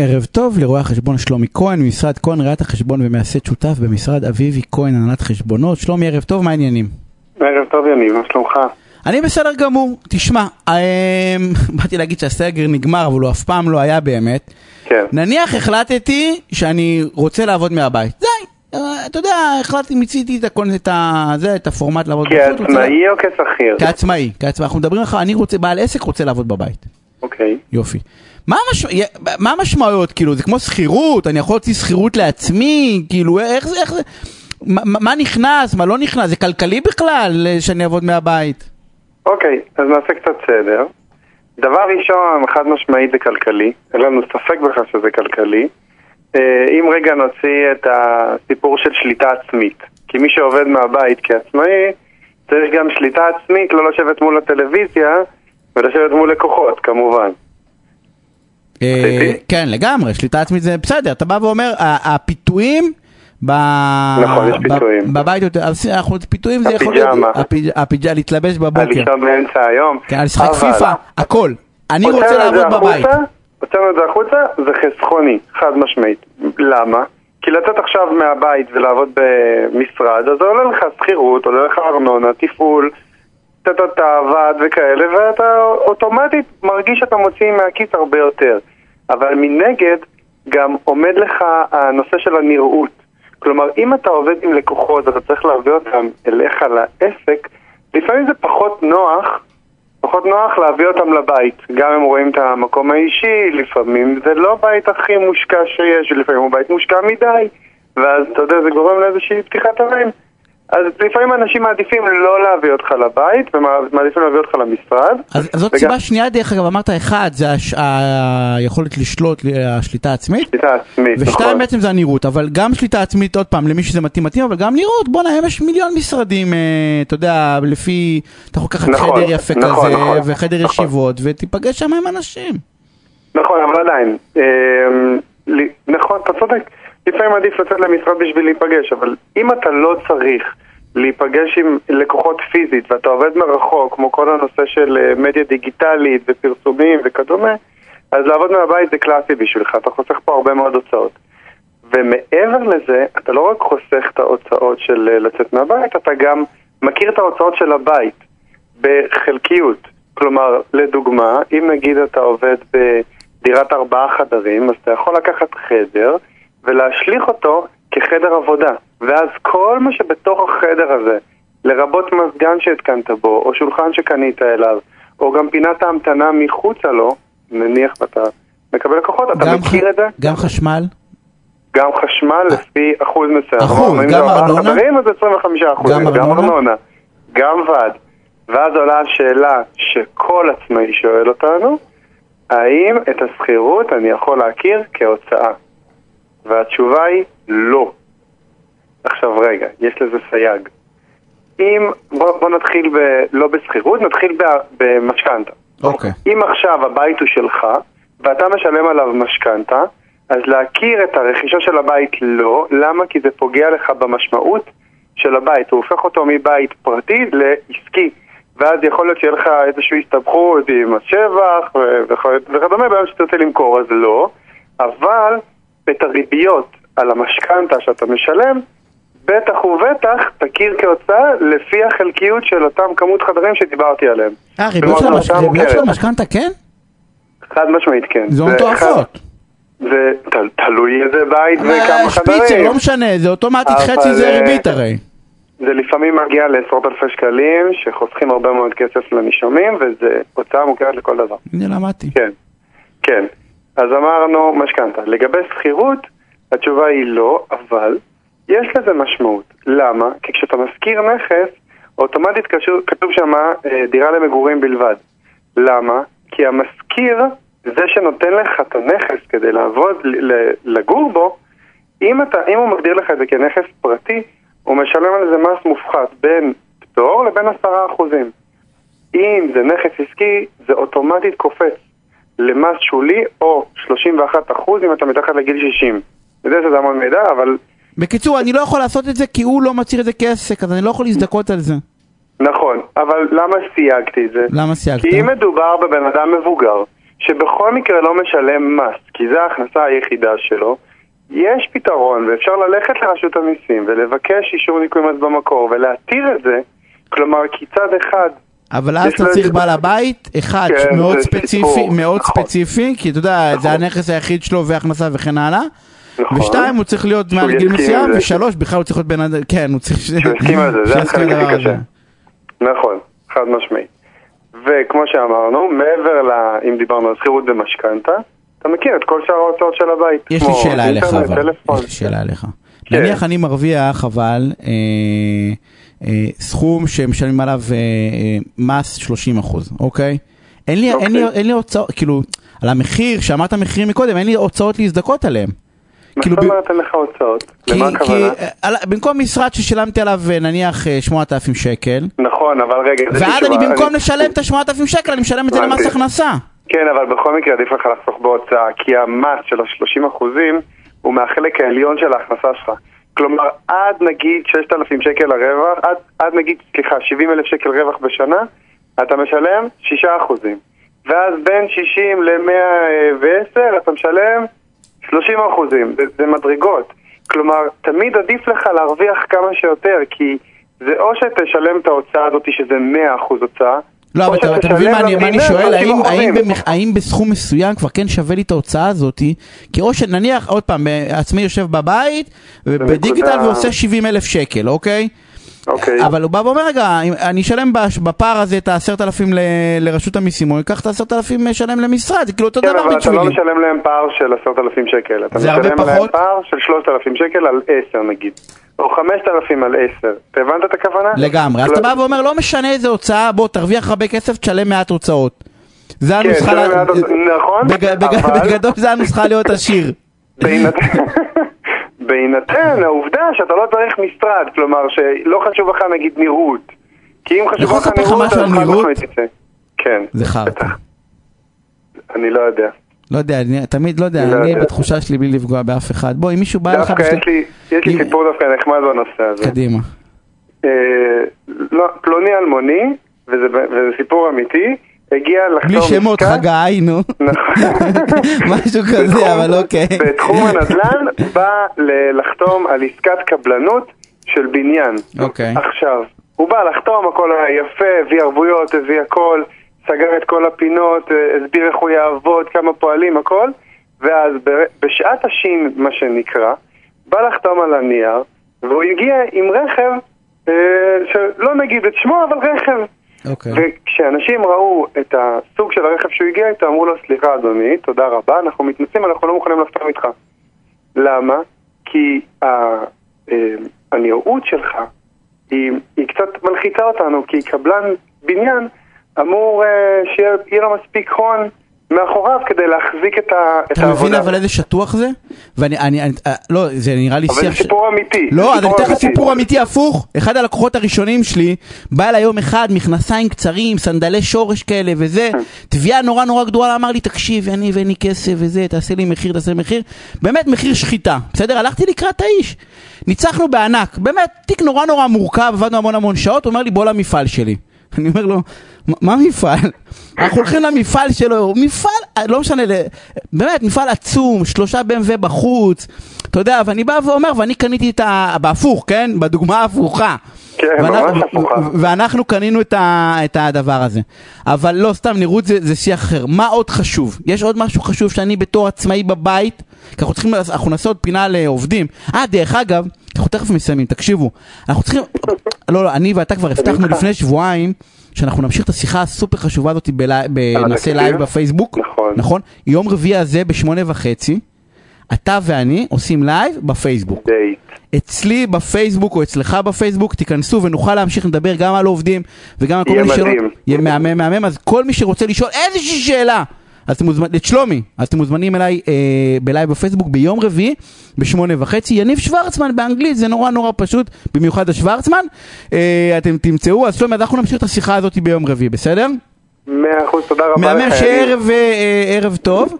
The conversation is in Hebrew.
ערב טוב לרואה החשבון שלומי כהן ממשרד כהן ראיית החשבון ומייסד שותף במשרד אביבי כהן הנהלת חשבונות. שלומי ערב טוב, מה העניינים? ערב טוב יניב, מה שלומך? אני בסדר גמור, תשמע, אמ, באתי להגיד שהסגר נגמר אבל הוא אף פעם לא היה באמת. כן. נניח החלטתי שאני רוצה לעבוד מהבית, די, אה, אתה יודע, החלטתי, מיציתי את הכל, את ה... זה, את הפורמט לעבוד בחוץ, רוצה- כעצמאי או כשכיר? כעצמאי, כעצמאי, אנחנו מדברים לך, אני רוצה, בעל עסק רוצה לעבוד בבית. אוקיי. יופי. מה, המש... מה המשמעויות? כאילו, זה כמו שכירות? אני יכול להוציא שכירות לעצמי? כאילו, איך זה, איך זה... מה, מה נכנס, מה לא נכנס? זה כלכלי בכלל אה, שאני אעבוד מהבית? אוקיי, אז נעשה קצת סדר. דבר ראשון, חד משמעית זה כלכלי, אין לנו ספק בכלל שזה כלכלי. אה, אם רגע נוציא את הסיפור של שליטה עצמית, כי מי שעובד מהבית כעצמאי, צריך גם שליטה עצמית, לא לשבת מול הטלוויזיה ולשבת מול לקוחות, כמובן. אה? כן, לגמרי, שליטה עצמית זה בסדר. אתה בא ואומר, הפיתויים... ב... נכון, יש פיתויים. בבית אנחנו, פיתויים זה יכול להיות, הפיג'מה. הפיג'- הפיג'מה, להתלבש בבוקר, לישון באמצע היום. כן, לשחק פיפא, הכל. אני רוצה לעבוד בבית. הוצאנו את זה החוצה, זה חסכוני, חד משמעית. למה? כי לצאת עכשיו מהבית ולעבוד במשרד, אז זה עולה לך שכירות, עולה לך ארנונה, תפעול, טה-טה-טה, ועד וכאלה, ואתה אוטומטית מרגיש שאתה מוציא מהכיס הרבה יותר. אבל מנגד, גם עומד לך הנושא של הנראות. כלומר, אם אתה עובד עם לקוחות ואתה צריך להביא אותם אליך לעסק, לפעמים זה פחות נוח פחות נוח להביא אותם לבית. גם הם רואים את המקום האישי, לפעמים זה לא בית הכי מושקע שיש, ולפעמים הוא בית מושקע מדי, ואז אתה יודע, זה גורם לאיזושהי פתיחת ערים. אז לפעמים אנשים מעדיפים לא להביא אותך לבית, ומעדיפים להביא אותך למשרד. אז אז זאת וגם- סיבה שנייה, דרך אגב, אמרת אחד, זה הש- היכולת לשלוט, השליטה העצמית, שליטה עצמית, ושתיים נכון. בעצם זה הנראות, אבל גם שליטה עצמית, עוד פעם, למי שזה מתאים מתאים, אבל גם נראות, בואנה, היום יש מיליון משרדים, אה, אתה יודע, לפי, אתה יכול לקחת נכון, חדר יפה נכון, כזה, נכון, וחדר נכון. ישיבות, ותיפגש שם עם אנשים. נכון, אבל עדיין. לי- נכון, אתה צודק. לפעמים עדיף לצאת למשרד בשביל להיפגש, אבל אם אתה לא צריך להיפגש עם לקוחות פיזית ואתה עובד מרחוק, כמו כל הנושא של אה, מדיה דיגיטלית ופרסומים וכדומה, אז לעבוד מהבית זה קלאסי בשבילך, אתה חוסך פה הרבה מאוד הוצאות. ומעבר לזה, אתה לא רק חוסך את ההוצאות של אה, לצאת מהבית, אתה גם מכיר את ההוצאות של הבית בחלקיות. כלומר, לדוגמה, אם נגיד אתה עובד בדירת ארבעה חדרים, אז אתה יכול לקחת חדר ולהשליך אותו כחדר עבודה. ואז כל מה שבתוך החדר הזה, לרבות מזגן שהתקנת בו, או שולחן שקנית אליו, או גם פינת ההמתנה מחוצה לו, נניח ואתה מקבל לקוחות, אתה מכיר ח- את זה? גם חשמל? גם חשמל לפי אחוז מסוים. אחוז, גם ארבעה ארנונה? חדרים אז 25 אחוז. גם? ארנונה. גם ועד. ואז עולה השאלה שכל עצמאי שואל אותנו, האם את השכירות אני יכול להכיר כהוצאה? והתשובה היא לא. עכשיו רגע, יש לזה סייג. אם, בוא, בוא נתחיל ב, לא בשכירות, נתחיל במשכנתה. אוקיי. אם עכשיו הבית הוא שלך, ואתה משלם עליו משכנתה, אז להכיר את הרכישה של הבית לא, למה? כי זה פוגע לך במשמעות של הבית, הוא הופך אותו מבית פרטי לעסקי, ואז יכול להיות שיהיה לך איזושהי הסתבכות עם השבח וכדומה, ביום שתרצה למכור אז לא, אבל את הריביות על המשכנתה שאתה משלם, בטח ובטח תכיר כהוצאה לפי החלקיות של אותם כמות חדרים שדיברתי עליהם. אה, ריביות של. המשכנתה כן? חד משמעית כן. זה מטורפות. זה תלוי איזה בית וכמה אה, שפיצר, חדרים. לא משנה, זה אוטומטית חצי זה ריבית הרי. זה לפעמים מגיע לעשרות אלפי שקלים שחוסכים הרבה מאוד כסף לנישומים וזה הוצאה מוכרת לכל דבר. הנה למדתי. כן, כן. אז אמרנו משכנתה. לגבי שכירות, התשובה היא לא, אבל יש לזה משמעות. למה? כי כשאתה משכיר נכס, אוטומטית כתוב שם אה, דירה למגורים בלבד. למה? כי המשכיר, זה שנותן לך את הנכס כדי לעבוד, לגור בו, אם, אתה, אם הוא מגדיר לך את זה כנכס פרטי, הוא משלם על זה מס מופחת בין פטור לבין עשרה אחוזים. אם זה נכס עסקי, זה אוטומטית קופץ למס שולי או 31 אחוז אם אתה מתחת לגיל 60. אני יודע שזה המון מידע, אבל בקיצור, אני לא יכול לעשות את זה כי הוא לא מצהיר את זה כעסק, אז אני לא יכול להזדכות על זה. נכון. אבל למה סייגתי את זה? למה סייגת? כי אם מדובר בבן אדם מבוגר, שבכל מקרה לא משלם מס, כי זו ההכנסה היחידה שלו, יש פתרון, ואפשר ללכת לרשות המיסים ולבקש אישור ניכוי מס במקור ולהתיר את זה, כלומר, כי צד אחד אבל אז אתה צריך בעל הבית, אחד כן, מאוד זה ספציפי, סיפור. מאוד נכון. ספציפי, כי אתה יודע, זה נכון. הנכס היחיד שלו והכנסה וכן הלאה. נכון. ושתיים, הוא צריך להיות מעל גיל מסוים, זה. ושלוש, בכלל הוא צריך להיות בן אדם, כן, הוא צריך... שהוא יסכים על זה, זה החלק הכי. קשה. נכון, חד משמעי. וכמו שאמרנו, מעבר ל... אם דיברנו על שכירות ומשכנתה, אתה מכיר את כל שאר ההוצאות של הבית. יש לי שאלה אליך אבל. יש לי שאלה אליך. כן. נניח אני מרוויח אבל אה, אה, סכום שמשלמים עליו אה, אה, מס 30 אחוז, אוקיי? אין לי, אין, לי, אוקיי. אין לי הוצאות, כאילו, על המחיר, שאמרת מחירים מקודם, אין לי הוצאות להזדכות עליהם. מה כאילו, זאת אומרת אין לך הוצאות? כי, למה כי הכוונה? אה, על, במקום משרד ששילמתי עליו אה, נניח אה, 8,000 שקל, נכון, אבל רגע, לי ואז אני. במקום לשלם את ה-8,000 שקל, אני משלם את זה למס. הכנסה. כן, אבל בכל מקרה עדיף לך לחסוך בהוצאה, כי המס של ה-30 אחוזים הוא מהחלק העליון של ההכנסה שלך. כלומר, עד נגיד 6,000 שקל הרווח, עד, עד נגיד, סליחה, 70 אלף שקל רווח בשנה, אתה משלם 6 אחוזים. ואז בין 60 ל-110 אתה משלם 30 אחוזים. זה, זה מדרגות. כלומר, תמיד עדיף לך להרוויח כמה שיותר, כי זה או שתשלם את ההוצאה הזאת שזה 100 אחוז הוצאה, לא, אבל אתה- אתה מבין מה אני מה אני שואל? 30 האם- האם. במח- האם בסכום מסוים כבר כן שווה לי את ההוצאה הזאתי? כי או שנניח, עוד פעם, אה, עצמאי יושב בבית, בדיגיטל ועושה 70 אלף שקל, אוקיי? אוקיי. אבל הוא בא ואומר, רגע, אני אשלם בפער הזה את ה-10,000 לרשות המיסים, או אקח את ה-10,000 אשלם למשרד, זה כאילו אותו כן, דבר אבל אתה לא בשבילי. משלם להם פער של עשרת אלפים שקל. אתה משלם להם? פער של שלושת אלפים שקל על עשר נגיד. או חמשת אלפים על עשר. אתה הבנת את הכוונה? לגמרי. אז לא- אתה בא ואומר, לא משנה איזה הוצאה, בוא, תרוויח הרבה כסף, תשלם מעט הוצאות. זה כן, הנוסחה, נכון, אבל- בגדול זה הנוסחה להיות עשיר. בהינתן- העובדה שאתה לא צריך משרד, כלומר שלא חשוב לך נגיד נראות. כי אם חשוב לך נראות, משהו אז חד נראות? משמעית תצא. כן. זה חרטא. אני לא יודע. לא יודע, אני תמיד לא יודע, לא אני יודע. בתחושה שלי בלי לפגוע באף אחד. בוא, אם מישהו בא לך... דווקא בשביל- יש לי- יש לי סיפור דווקא נחמד בנושא הזה. קדימה. אה, לא, פלוני אלמוני, וזה, וזה סיפור אמיתי, הגיע לחתום בלי שמות, חגי, נו. נכון. משהו כזה, אבל אוקיי. בתחום הנדל"ן בא לחתום על עסקת קבלנות של בניין. אוקיי. עכשיו, הוא בא לחתום, הכל היה יפה, הביא ערבויות, הביא הכל, סגר את כל הפינות, אה, הסביר איך הוא יעבוד, כמה פועלים, הכל, ואז בשעת השין, מה שנקרא, בא לחתום על הנייר, והוא הגיע עם רכב, אה, שלא נגיד את שמו, אבל רכב. אוקיי. וכשאנשים ראו את הסוג של הרכב שהוא הגיע איתו, אמרו לו, סליחה אדוני, תודה רבה, אנחנו מתנצלים, אנחנו לא מוכנים לחתום איתך. למה? כי ה- אה, הנראות שלך היא, היא קצת מלחיצה אותנו, כי קבלן בניין אמור אה, שיהיה יהיה לו מספיק הון מאחוריו כדי להחזיק את, ה, את אתה מבין העבודה. אבל איזה שטוח זה? ואני, אני, אני, אה, לא, זה נראה לי אבל זה שיח ש... סיפור אמיתי. לא, אז אני אתן לך. סיפור אמיתי הפוך. אחד הלקוחות הראשונים שלי, בא אליי יום אחד, מכנסיים קצרים, סנדלי שורש כאלה וזה, תביעה נורא נורא גדולה, אמר לי, תקשיב, אני ואין לי כסף וזה, תעשה לי מחיר, תעשה לי מחיר. באמת מחיר שחיטה, בסדר? הלכתי לקראת האיש. ניצחנו בענק, באמת, תיק נורא נורא מורכב, עבדנו המון המון שעות, הוא אומר לי, בוא למפעל שלי. אני אומר לו, "מה- מפעל? אנחנו הולכים למפעל שלו, מפעל, לא משנה, באמת, מפעל עצום, שלושה BMW בחוץ, אתה יודע, ואני בא ואומר, ואני קניתי את ה... בהפוך, כן? בדוגמה ההפוכה. כן, ואנחנו- ואנחנו קנינו את, ה, את הדבר הזה. אבל לא, סתם, נראות זה, זה שיח אחר. מה עוד חשוב? יש עוד משהו חשוב שאני בתור עצמאי בבית, כי אנחנו צריכים, אנחנו נעשה עוד פינה לעובדים. אה, דרך אגב, אנחנו תכף מסיימים, תקשיבו. אנחנו צריכים, לא, לא, אני ואתה כבר הבטחנו. לפני שבועיים, שאנחנו נמשיך את השיחה הסופר חשובה הזאת ונעשה? live בפייסבוק. נכון. נכון? יום רביעי הזה בשמונה וחצי, אתה ואני עושים live בפייסבוק. דייט. אצלי בפייסבוק או אצלך בפייסבוק, תיכנסו ונוכל להמשיך לדבר גם על עובדים וגם על כל יהיה מיני שאלות. מדהים. יהיה מהמם מהמם, אז כל מי שרוצה לשאול איזושהי שאלה, אז אתם מוזמנים, את שלומי, אז אתם מוזמנים אליי אה, בלייב בפייסבוק ביום רביעי בשמונה וחצי, יניב שוורצמן באנגלית, זה נורא נורא פשוט, במיוחד השוורצמן, אה, אתם תמצאו, אז שלומי, אז אנחנו נמשיך את השיחה הזאת ביום רביעי, בסדר? מאה אחוז, תודה רבה מהמם יניב. שערב אה, אה, ערב טוב.